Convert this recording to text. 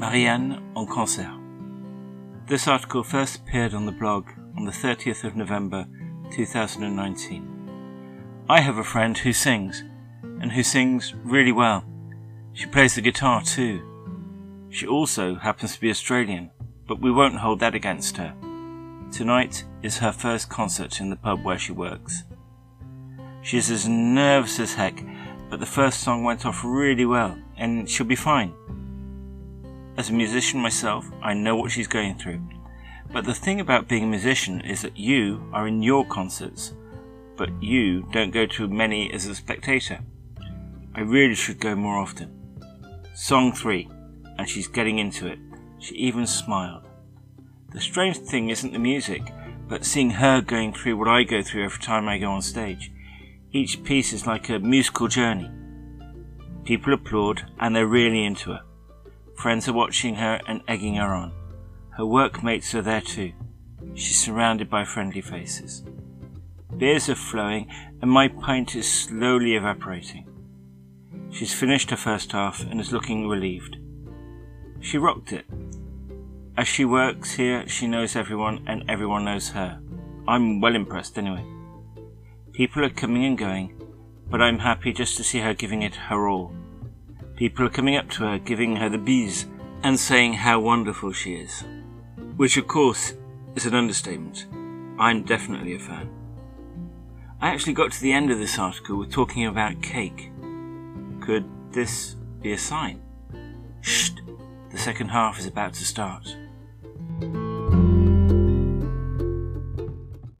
Marianne en concert. This article first appeared on the blog on the 30th of November 2019. I have a friend who sings, and who sings really well. She plays the guitar too. She also happens to be Australian, but we won't hold that against her. Tonight is her first concert in the pub where she works. She is as nervous as heck, but the first song went off really well, and she'll be fine. As a musician myself, I know what she's going through. But the thing about being a musician is that you are in your concerts, but you don't go to many as a spectator. I really should go more often. Song 3, and she's getting into it. She even smiled. The strange thing isn't the music, but seeing her going through what I go through every time I go on stage. Each piece is like a musical journey. People applaud and they're really into her. Friends are watching her and egging her on. Her workmates are there too. She's surrounded by friendly faces. Beers are flowing and my pint is slowly evaporating. She's finished her first half and is looking relieved. She rocked it. As she works here, she knows everyone and everyone knows her. I'm well impressed anyway. People are coming and going, but I'm happy just to see her giving it her all. People are coming up to her, giving her the bees, and saying how wonderful she is. Which, of course, is an understatement. I'm definitely a fan. I actually got to the end of this article with talking about cake. Could this be a sign? Shh! The second half is about to start.